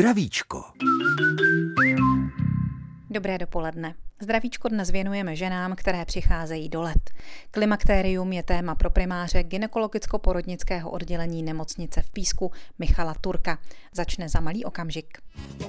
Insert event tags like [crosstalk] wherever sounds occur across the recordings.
Zdravíčko. Dobré dopoledne. Zdravíčko dnes věnujeme ženám, které přicházejí do let. Klimakterium je téma pro primáře gynekologicko-porodnického oddělení nemocnice v Písku Michala Turka. Začne za malý okamžik.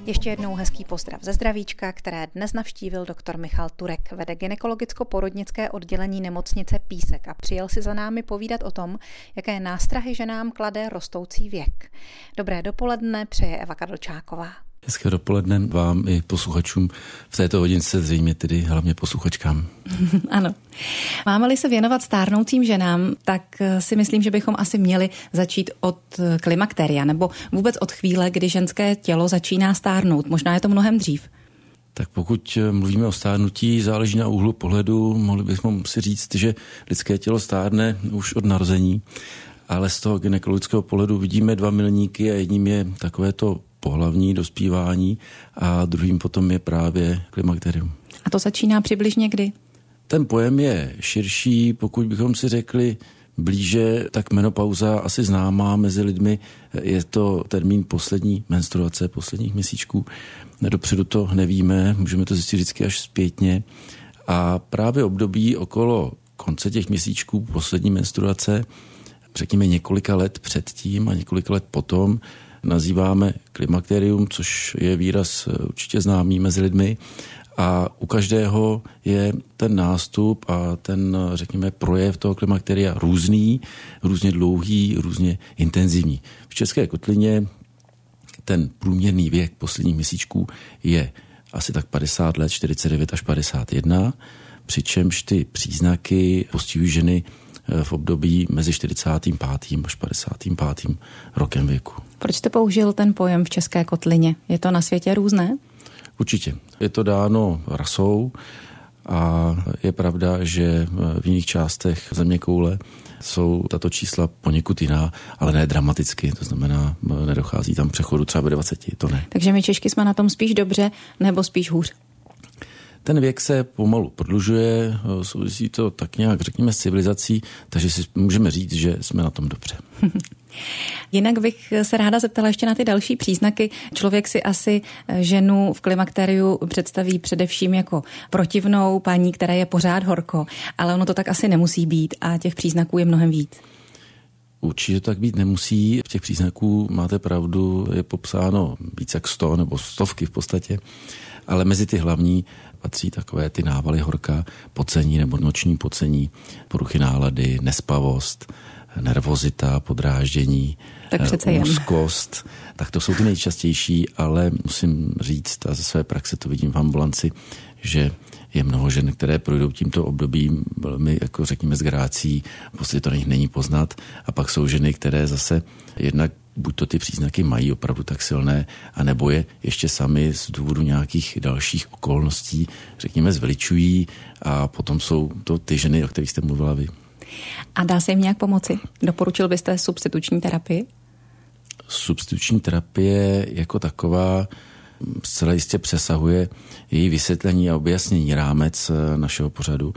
Ještě jednou hezký pozdrav ze zdravíčka, které dnes navštívil doktor Michal Turek. Vede gynekologicko-porodnické oddělení nemocnice Písek a přijel si za námi povídat o tom, jaké nástrahy ženám klade rostoucí věk. Dobré dopoledne přeje Eva Kadlčáková. Hezké dopoledne vám i posluchačům v této hodince, zřejmě tedy hlavně posluchačkám. [laughs] ano. Máme-li se věnovat stárnoucím ženám, tak eh, si myslím, že bychom asi měli začít od eh, klimakteria, nebo vůbec od chvíle, kdy ženské tělo začíná stárnout. Možná je to mnohem dřív. Tak pokud eh, mluvíme o stárnutí, záleží na úhlu pohledu. Mohli bychom si říct, že lidské tělo stárne už od narození, ale z toho gynekologického pohledu vidíme dva milníky a jedním je takové to pohlavní dospívání a druhým potom je právě klimakterium. A to začíná přibližně kdy? Ten pojem je širší, pokud bychom si řekli blíže, tak menopauza asi známá mezi lidmi. Je to termín poslední menstruace, posledních měsíčků. Dopředu to nevíme, můžeme to zjistit vždycky až zpětně. A právě období okolo konce těch měsíčků, poslední menstruace, řekněme několika let předtím a několika let potom, nazýváme klimakterium, což je výraz eh, určitě známý mezi lidmi. A u každého je ten nástup a ten, eh, řekněme, projev toho klimakteria různý, různě dlouhý, různě intenzivní. V České kotlině ten průměrný věk posledních měsíčků je asi tak 50 let, 49 až 51, přičemž ty příznaky postihují ženy v období mezi 45. až 55. rokem věku. Proč jste použil ten pojem v české kotlině? Je to na světě různé? Určitě. Je to dáno rasou a je pravda, že v jiných částech země koule jsou tato čísla poněkud jiná, ale ne dramaticky, to znamená, nedochází tam přechodu třeba ve 20, to ne. Takže my Češky jsme na tom spíš dobře nebo spíš hůř? Ten věk se pomalu prodlužuje, souvisí to tak nějak, řekněme, s civilizací, takže si můžeme říct, že jsme na tom dobře. [laughs] Jinak bych se ráda zeptala ještě na ty další příznaky. Člověk si asi ženu v klimakteriu představí především jako protivnou paní, která je pořád horko, ale ono to tak asi nemusí být a těch příznaků je mnohem víc. Určitě tak být nemusí. V těch příznaků máte pravdu, je popsáno více jak sto nebo stovky v podstatě, ale mezi ty hlavní patří takové ty návaly horka, pocení nebo noční pocení, poruchy nálady, nespavost, nervozita, podráždění, tak přece úzkost. Tak to jsou ty nejčastější, ale musím říct, a ze své praxe to vidím v ambulanci, že je mnoho žen, které projdou tímto obdobím velmi, jako řekněme, s grácí, prostě to na nich není poznat. A pak jsou ženy, které zase jednak buď to ty příznaky mají opravdu tak silné, anebo je ještě sami z důvodu nějakých dalších okolností, řekněme, zveličují a potom jsou to ty ženy, o kterých jste mluvila vy. A dá se jim nějak pomoci? Doporučil byste substituční terapii? Substituční terapie jako taková zcela jistě přesahuje její vysvětlení a objasnění rámec eh, našeho pořadu.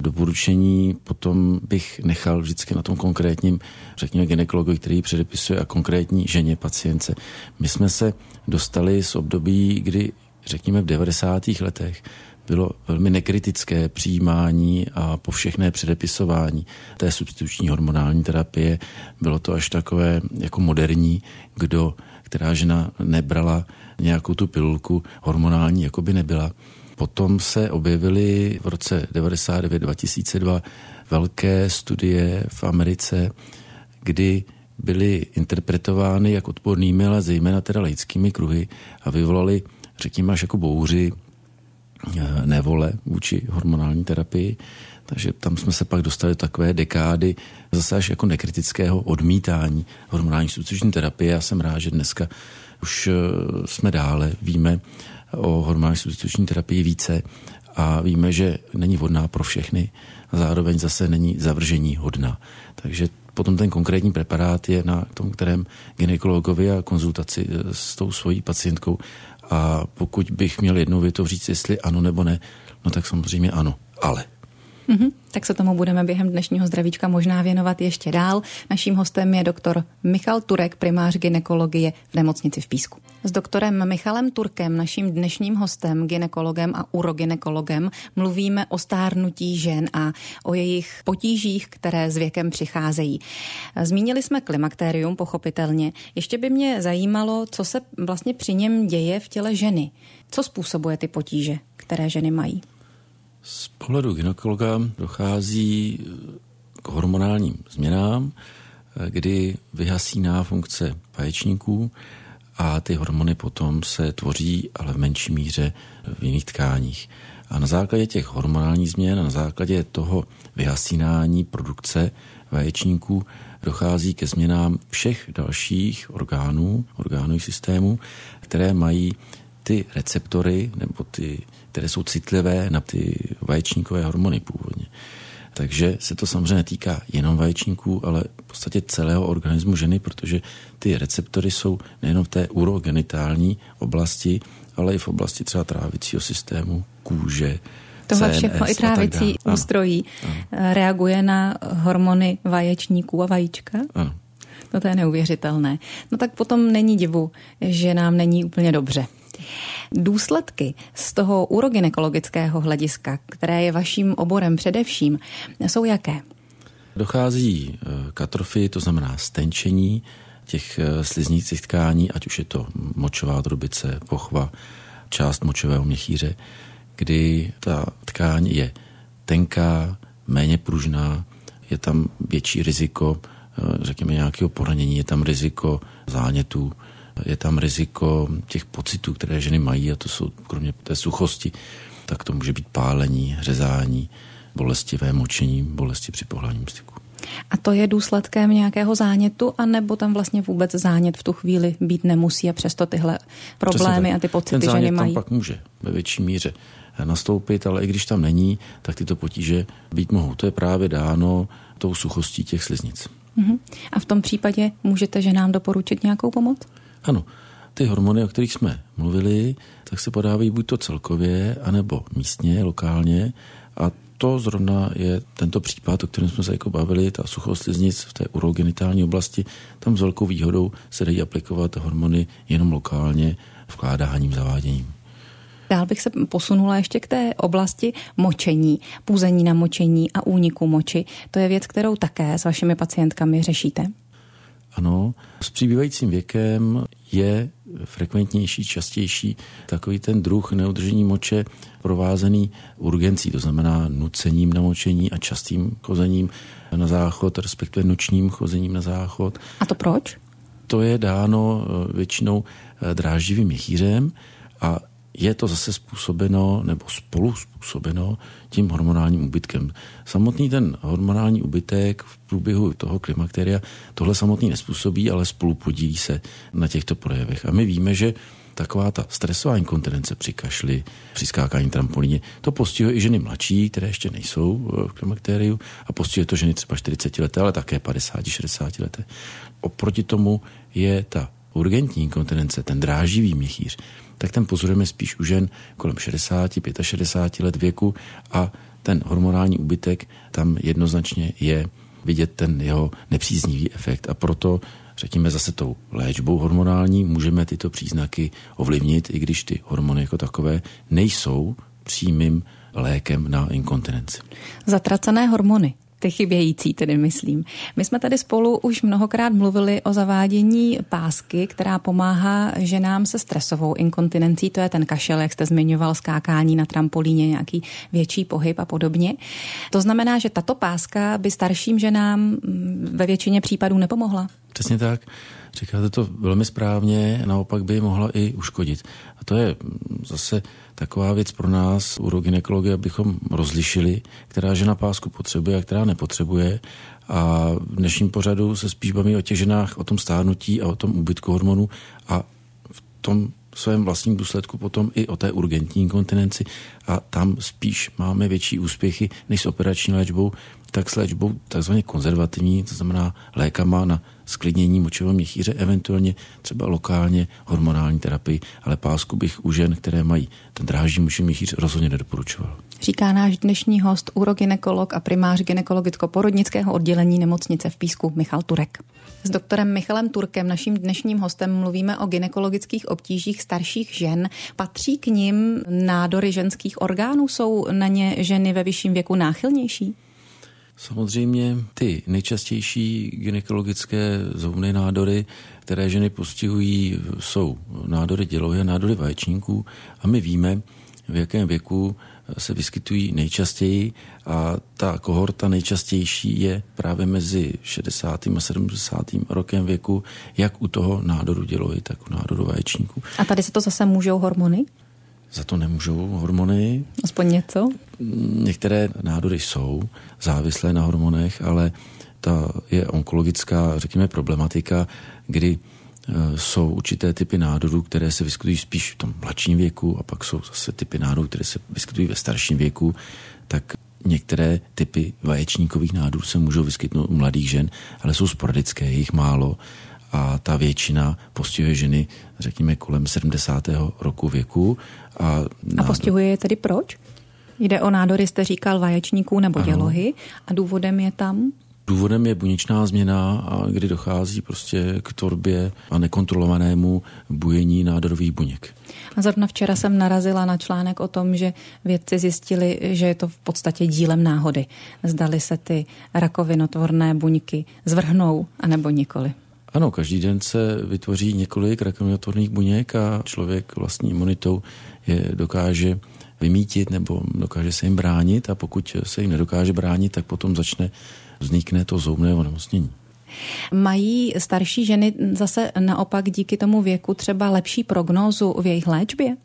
Doporučení potom bych nechal vždycky na tom konkrétním, řekněme, ginekologovi, který předepisuje a konkrétní ženě pacience. My jsme se dostali z období, kdy, řekněme, v 90. letech bylo velmi nekritické přijímání a povšechné předepisování té substituční hormonální terapie. Bylo to až takové jako moderní, kdo, která žena nebrala nějakou tu pilulku hormonální, jako by nebyla. Potom se objevily v roce 99-2002 velké studie v Americe, kdy byly interpretovány jak odbornými, ale zejména teda laickými kruhy a vyvolali, řekněme, až jako bouři nevole vůči hormonální terapii. Takže tam jsme se pak dostali do takové dekády zase až jako nekritického odmítání hormonální substituční terapie. Já jsem rád, že dneska už eh, jsme dále, víme o hormonální substituční terapii více a víme, že není vhodná pro všechny a zároveň zase není zavržení hodná. Takže potom ten konkrétní preparát je na tom, kterém ginekologovi a konzultaci eh, s tou svojí pacientkou a pokud bych měl jednou větou říct, jestli ano nebo ne, no tak samozřejmě ano. Ale. Mm-hmm. Tak se tomu budeme během dnešního zdravíčka možná věnovat ještě dál. Naším hostem je doktor Michal Turek, primář ginekologie v nemocnici v Písku. S doktorem Michalem Turkem, naším dnešním hostem, ginekologem a uroginekologem, mluvíme o stárnutí žen a o jejich potížích, které s věkem přicházejí. Zmínili jsme klimakterium, pochopitelně. Ještě by mě zajímalo, co se vlastně při něm děje v těle ženy. Co způsobuje ty potíže, které ženy mají? Z pohledu gynekologa dochází k hormonálním změnám, kdy vyhasíná funkce vaječníků a ty hormony potom se tvoří, ale v menší míře v jiných tkáních. A na základě těch hormonálních změn, na základě toho vyhasínání produkce vaječníků dochází ke změnám všech dalších orgánů, orgánů systému, které mají ty receptory nebo ty, které jsou citlivé na ty vaječníkové hormony původně. Takže se to samozřejmě netýká jenom vaječníků, ale v podstatě celého organismu ženy, protože ty receptory jsou nejenom v té urogenitální oblasti, ale i v oblasti třeba trávicího systému, kůže, Tohle CNS všechno i trávicí ústrojí ano. reaguje na hormony vaječníků a vajíčka? Ano. No to je neuvěřitelné. No tak potom není divu, že nám není úplně dobře. Důsledky z toho urogynekologického hlediska, které je vaším oborem především, jsou jaké? Dochází eh, k atrofii, to znamená stenčení těch eh, sliznících tkání, ať už je to močová trubice, pochva, část močového měchýře, kdy ta tkáň je tenká, méně pružná, je tam větší riziko, eh, řekněme, nějakého poranění, je tam riziko zánětů, je tam riziko těch pocitů, které ženy mají, a to jsou kromě té suchosti, tak to může být pálení, řezání, bolestivé močení, bolesti při pohlavním styku. A to je důsledkem nějakého zánětu, anebo tam vlastně vůbec zánět v tu chvíli být nemusí a přesto tyhle problémy a ty pocity Ten ženy mají? tam pak může ve větší míře nastoupit, ale i když tam není, tak tyto potíže být mohou. To je právě dáno tou suchostí těch sliznic. Uh-huh. A v tom případě můžete ženám doporučit nějakou pomoc? Ano, ty hormony, o kterých jsme mluvili, tak se podávají buď to celkově, anebo místně, lokálně. A to zrovna je tento případ, o kterém jsme se jako bavili, ta suchost sliznic v té urogenitální oblasti. Tam s velkou výhodou se dají aplikovat hormony jenom lokálně, vkládáním, zaváděním. Dál bych se posunula ještě k té oblasti močení, půzení na močení a úniku moči. To je věc, kterou také s vašimi pacientkami řešíte. Ano, s přibývajícím věkem je frekventnější, častější takový ten druh neudržení moče provázený urgencí, to znamená nucením na močení a častým chozením na záchod, respektive nočním chozením na záchod. A to proč? To je dáno eh, většinou eh, dráždivým měchýřem a je to zase způsobeno nebo spolu způsobeno tím hormonálním úbytkem. Samotný ten hormonální úbytek v průběhu toho klimakteria tohle samotný nespůsobí, ale spolu podílí se na těchto projevech. A my víme, že taková ta stresová inkontinence při kašli, při skákání trampolíně, to postihuje i ženy mladší, které ještě nejsou v klimakteriu a postihuje to ženy třeba 40 leté, ale také 50, 60 leté. Oproti tomu je ta urgentní inkontinence, ten dráživý měchýř, tak ten pozorujeme spíš u žen kolem 60, 65 let věku a ten hormonální úbytek tam jednoznačně je vidět ten jeho nepříznivý efekt a proto řekněme zase tou léčbou hormonální můžeme tyto příznaky ovlivnit, i když ty hormony jako takové nejsou přímým lékem na inkontinenci. Zatracené hormony ty chybějící tedy myslím. My jsme tady spolu už mnohokrát mluvili o zavádění pásky, která pomáhá ženám se stresovou inkontinencí, to je ten kašel, jak jste zmiňoval, skákání na trampolíně, nějaký větší pohyb a podobně. To znamená, že tato páska by starším ženám mm, ve většině případů nepomohla. Přesně tak. Říkáte to velmi správně, naopak by mohla i uškodit. A to je zase taková věc pro nás, urogynekologie, abychom rozlišili, která žena pásku potřebuje a která nepotřebuje. A v dnešním pořadu se spíš baví o těch ženách, o tom stárnutí a o tom úbytku hormonů a v tom svém vlastním důsledku potom i o té urgentní inkontinenci a tam spíš máme větší úspěchy než s operační léčbou tak s léčbou takzvaně konzervativní, to znamená lékama na sklidnění močového měchýře, eventuálně třeba lokálně hormonální terapii, ale pásku bych u žen, které mají ten dráždí močový měchýř, rozhodně nedoporučoval. Říká náš dnešní host, urogynekolog a primář gynekologicko-porodnického oddělení nemocnice v Písku Michal Turek. S doktorem Michalem Turkem, naším dnešním hostem, mluvíme o gynekologických obtížích starších žen. Patří k nim nádory ženských orgánů? Jsou na ně ženy ve vyšším věku náchylnější? Samozřejmě ty nejčastější gynekologické zhoubné nádory, které ženy postihují, jsou nádory dělohy a nádory vaječníků a my víme, v jakém věku se vyskytují nejčastěji a ta kohorta nejčastější je právě mezi 60. a 70. rokem věku, jak u toho nádoru dělohy, tak u nádoru vaječníků. A tady se to zase můžou hormony? Za to nemůžou hormony. Aspoň něco? Některé nádory jsou závislé na hormonech, ale ta je onkologická, řekněme, problematika, kdy jsou určité typy nádorů, které se vyskytují spíš v tom mladším věku a pak jsou zase typy nádorů, které se vyskytují ve starším věku, tak některé typy vaječníkových nádorů se můžou vyskytnout u mladých žen, ale jsou sporadické, je jich málo a ta většina postihuje ženy, řekněme, kolem 70. roku věku. A, a postihuje je tedy proč? Jde o nádory, jste říkal, vaječníků nebo dělohy a důvodem je tam? Důvodem je buněčná změna, a kdy dochází prostě k tvorbě a nekontrolovanému bujení nádorových buněk. A zrovna včera jsem narazila na článek o tom, že vědci zjistili, že je to v podstatě dílem náhody. Zdali se ty rakovinotvorné buňky zvrhnou, anebo nikoli. Ano, každý den se vytvoří několik rakovinotvorných buněk a člověk vlastní imunitou je dokáže vymítit nebo dokáže se jim bránit a pokud se jim nedokáže bránit, tak potom začne vznikne to zoubné onemocnění. Mají starší ženy zase naopak díky tomu věku třeba lepší prognózu v jejich léčbě?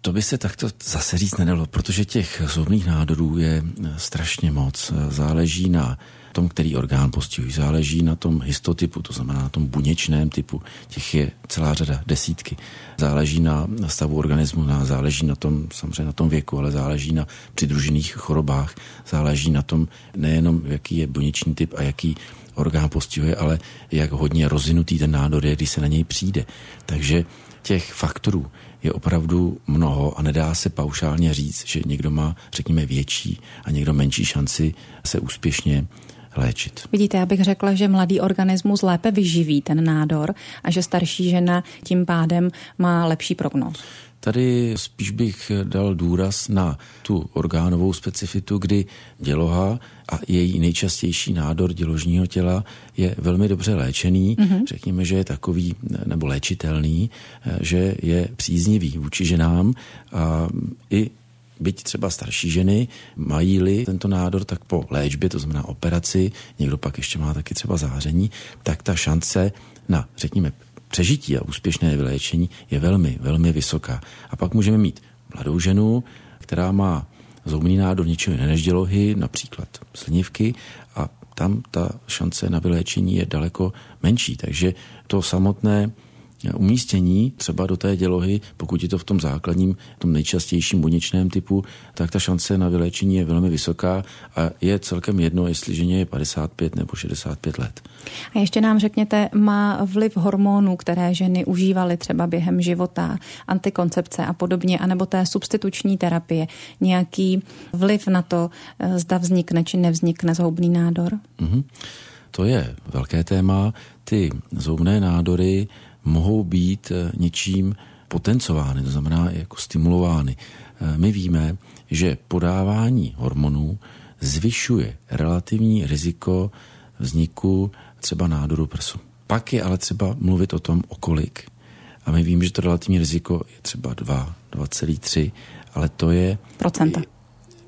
To by se takto zase říct nedalo, protože těch zubných nádorů je strašně moc. Záleží na tom, který orgán postihují. Záleží na tom histotypu, to znamená na tom buněčném typu. Těch je celá řada, desítky. Záleží na stavu organismu, na, záleží na tom, samozřejmě na tom věku, ale záleží na přidružených chorobách. Záleží na tom nejenom, jaký je buněční typ a jaký orgán postihuje, ale jak hodně rozvinutý ten nádor je, když se na něj přijde. Takže těch faktorů je opravdu mnoho a nedá se paušálně říct, že někdo má, řekněme, větší a někdo menší šanci se úspěšně léčit. Vidíte, já bych řekla, že mladý organismus lépe vyživí ten nádor a že starší žena tím pádem má lepší prognóz. Tady spíš bych dal důraz na tu orgánovou specifitu, kdy děloha a její nejčastější nádor děložního těla je velmi dobře léčený. Mm-hmm. Řekněme, že je takový nebo léčitelný, že je příznivý vůči ženám a i byť třeba starší ženy, mají-li tento nádor, tak po léčbě, to znamená operaci, někdo pak ještě má taky třeba záření, tak ta šance na, řekněme, přežití a úspěšné vyléčení je velmi, velmi vysoká. A pak můžeme mít mladou ženu, která má zoubný nádor něčeho jiného než dělohy, například slinivky, a tam ta šance na vyléčení je daleko menší. Takže to samotné umístění třeba do té dělohy, pokud je to v tom základním, tom nejčastějším buněčném typu, tak ta šance na vyléčení je velmi vysoká a je celkem jedno, jestli ženě je 55 nebo 65 let. A ještě nám řekněte, má vliv hormonů, které ženy užívaly třeba během života, antikoncepce a podobně, anebo té substituční terapie, nějaký vliv na to, eh, zda vznikne či nevznikne zhoubný nádor? Mm-hmm. To je velké téma. Ty zhoubné nádory mohou být eh, něčím potencovány, to znamená jako stimulovány. Eh, my víme, že podávání hormonů zvyšuje relativní riziko vzniku třeba nádoru prsu. Pak je ale třeba mluvit o tom, o kolik. A my víme, že to relativní riziko je třeba 2, 2,3, ale to je... Procenta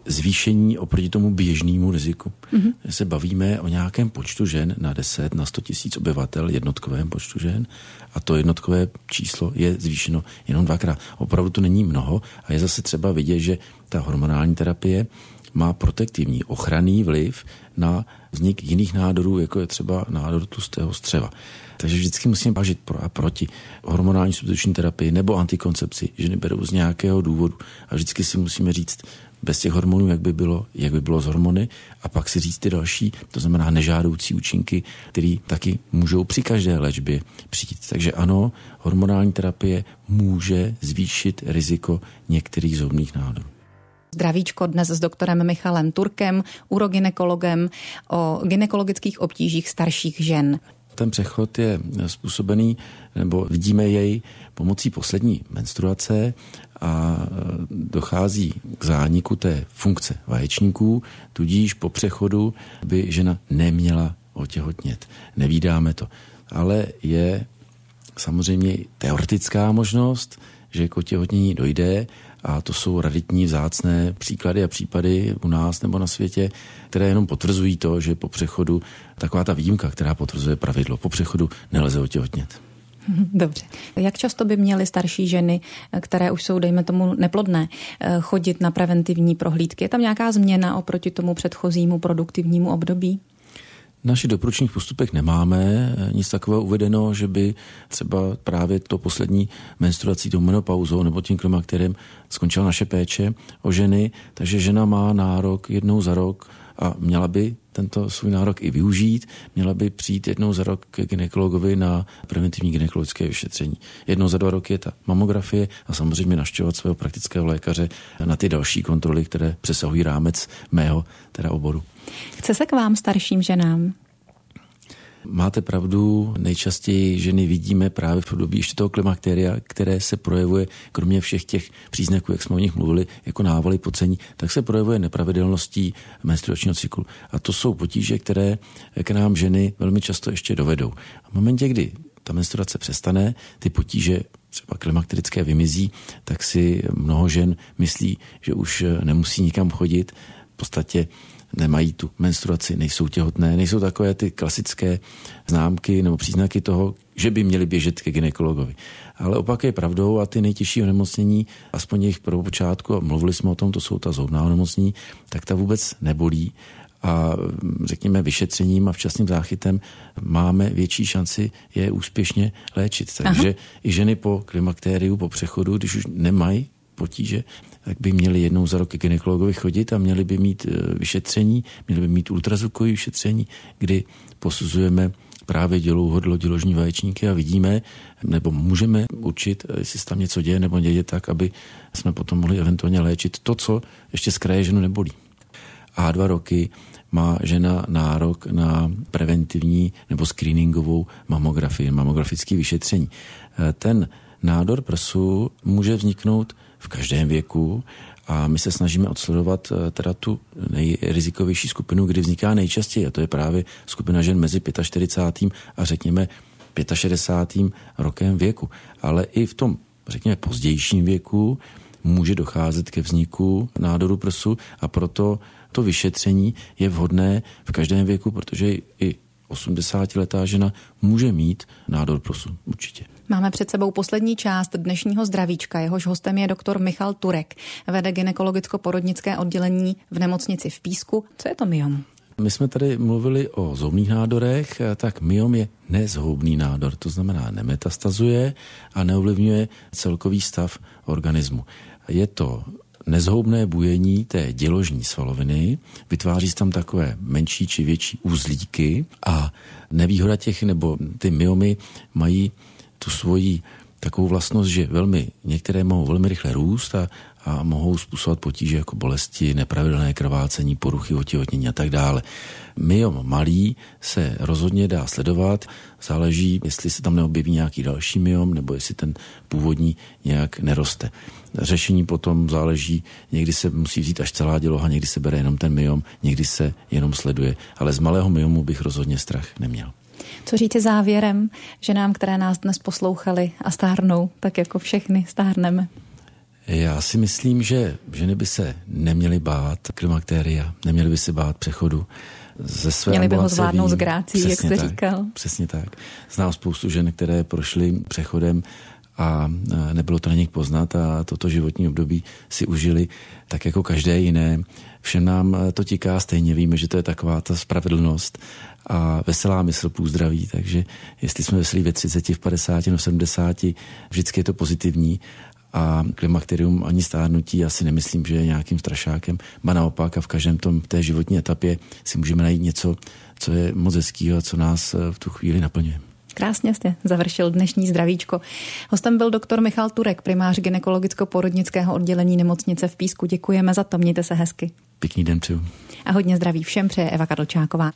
zvýšení oproti tomu běžnému riziku. Mm-hmm. Se bavíme o nějakém počtu žen na 10, na 100 tisíc obyvatel, jednotkovém počtu žen a to jednotkové číslo je zvýšeno jenom dvakrát. Opravdu to není mnoho a je zase třeba vidět, že ta hormonální terapie má protektivní ochranný vliv na vznik jiných nádorů, jako je třeba nádor tlustého střeva. Takže vždycky musíme bažit pro a proti hormonální substituční terapii nebo antikoncepci. Ženy berou z nějakého důvodu. A vždycky si musíme říct, bez těch hormonů, jak by bylo, jak by bylo z hormony a pak si říct ty další, to znamená nežádoucí účinky, které taky můžou při každé léčbě přijít. Takže ano, hormonální terapie může zvýšit riziko některých zhoubných nádorů. Zdravíčko dnes s doktorem Michalem Turkem, uroginekologem o gynekologických obtížích starších žen. Ten přechod je způsobený, nebo vidíme jej pomocí poslední menstruace a e, dochází k zániku té funkce vaječníků, tudíž po přechodu by žena neměla otěhotnět. Nevídáme to. Ale je samozřejmě teoretická možnost, že k otěhotnění dojde a to jsou raditní vzácné příklady a případy u nás nebo na světě, které jenom potvrzují to, že po přechodu taková ta výjimka, která potvrzuje pravidlo, po přechodu nelze otěhotnět. [laughs] Dobře. Jak často by měly starší ženy, které už jsou, dejme tomu, neplodné, chodit na preventivní prohlídky? Je tam nějaká změna oproti tomu předchozímu produktivnímu období? Našich doporučených postupech nemáme nic takového uvedeno, že by třeba právě to poslední menstruací, tou menopauzou nebo tím klimakterem skončila naše péče o ženy, takže žena má nárok jednou za rok a měla by tento svůj nárok i využít, měla by přijít jednou za rok k ginekologovi na preventivní ginekologické vyšetření. Jednou za dva roky je ta mamografie a samozřejmě naštěvovat svého praktického lékaře na ty další kontroly, které přesahují rámec mého teda oboru. Chce se k vám starším ženám? Máte pravdu, nejčastěji ženy vidíme právě v podobě ještě toho klimakteria, které se projevuje, kromě všech těch příznaků, jak jsme o nich mluvili, jako návaly pocení, tak se projevuje nepravidelností menstruačního cyklu. A to jsou potíže, které k nám ženy velmi často ještě dovedou. A v momentě, kdy ta menstruace přestane, ty potíže třeba klimakterické vymizí, tak si mnoho žen myslí, že už nemusí nikam chodit. V podstatě nemají tu menstruaci, nejsou těhotné, nejsou takové ty klasické známky nebo příznaky toho, že by měli běžet ke ginekologovi. Ale opak je pravdou a ty nejtěžší onemocnění, aspoň jejich prvopočátku, a mluvili jsme o tom, to jsou ta zhoubná onemocnění, tak ta vůbec nebolí a řekněme vyšetřením a včasným záchytem máme větší šanci je úspěšně léčit. Takže Aha. i ženy po klimaktériu, po přechodu, když už nemají potíže, tak by měli jednou za rok k gynekologovi chodit a měli by mít e, vyšetření, měli by mít ultrazvukové vyšetření, kdy posuzujeme právě dělou hodlo děložní vaječníky a vidíme, nebo můžeme určit, jestli se tam něco děje nebo děje tak, aby jsme potom mohli eventuálně léčit to, co ještě z kraje ženu nebolí. A dva roky má žena nárok na preventivní nebo screeningovou mamografii, mamografické vyšetření. E, ten nádor prsu může vzniknout v každém věku a my se snažíme odsledovat eh, teda tu nejrizikovější skupinu, kdy vzniká nejčastěji a to je právě skupina žen mezi 45. a řekněme 65. rokem věku. Ale i v tom, řekněme, pozdějším věku může docházet ke vzniku nádoru prsu a proto to vyšetření je vhodné v každém věku, protože i 80-letá žena může mít nádor prsu, určitě. Máme před sebou poslední část dnešního zdravíčka. Jehož hostem je doktor Michal Turek. Vede gynekologicko-porodnické oddělení v nemocnici v Písku. Co je to myom? My jsme tady mluvili o zhoubných nádorech, tak myom je nezhoubný nádor, to znamená nemetastazuje a neovlivňuje celkový stav organismu. Je to nezhoubné bujení té děložní svaloviny, vytváří se tam takové menší či větší úzlíky a nevýhoda těch, nebo ty myomy mají tu svoji takovou vlastnost, že velmi, některé mohou velmi rychle růst a, a mohou způsobovat potíže jako bolesti, nepravidelné krvácení, poruchy otěhotnění a tak dále. Myom malý se rozhodně dá sledovat, záleží, jestli se tam neobjeví nějaký další myom, nebo jestli ten původní nějak neroste. Řešení potom záleží, někdy se musí vzít až celá děloha, někdy se bere jenom ten myom, někdy se jenom sleduje, ale z malého myomu bych rozhodně strach neměl. Co říct závěrem ženám, které nás dnes poslouchali a stárnou, tak jako všechny stárneme? Já si myslím, že ženy by se neměly bát klimaktéria, neměly by se bát přechodu ze své Měli by ho zvládnout vím, s grácí, jak jste tak, říkal. Přesně tak. Znám spoustu žen, které prošly přechodem a nebylo to na nich poznat a toto životní období si užili tak jako každé jiné. Všem nám to tiká stejně, víme, že to je taková ta spravedlnost a veselá mysl zdraví, takže jestli jsme veselí ve 30, v 50, no 70, vždycky je to pozitivní a klimakterium ani stárnutí asi nemyslím, že je nějakým strašákem. Ba naopak a v každém tom té životní etapě si můžeme najít něco, co je moc hezkýho a co nás v tu chvíli naplňuje. Krásně jste završil dnešní zdravíčko. Hostem byl doktor Michal Turek, primář gynekologicko-porodnického oddělení nemocnice v Písku. Děkujeme za to, mějte se hezky. Pěkný den přeju. A hodně zdraví všem přeje Eva Kadlčáková.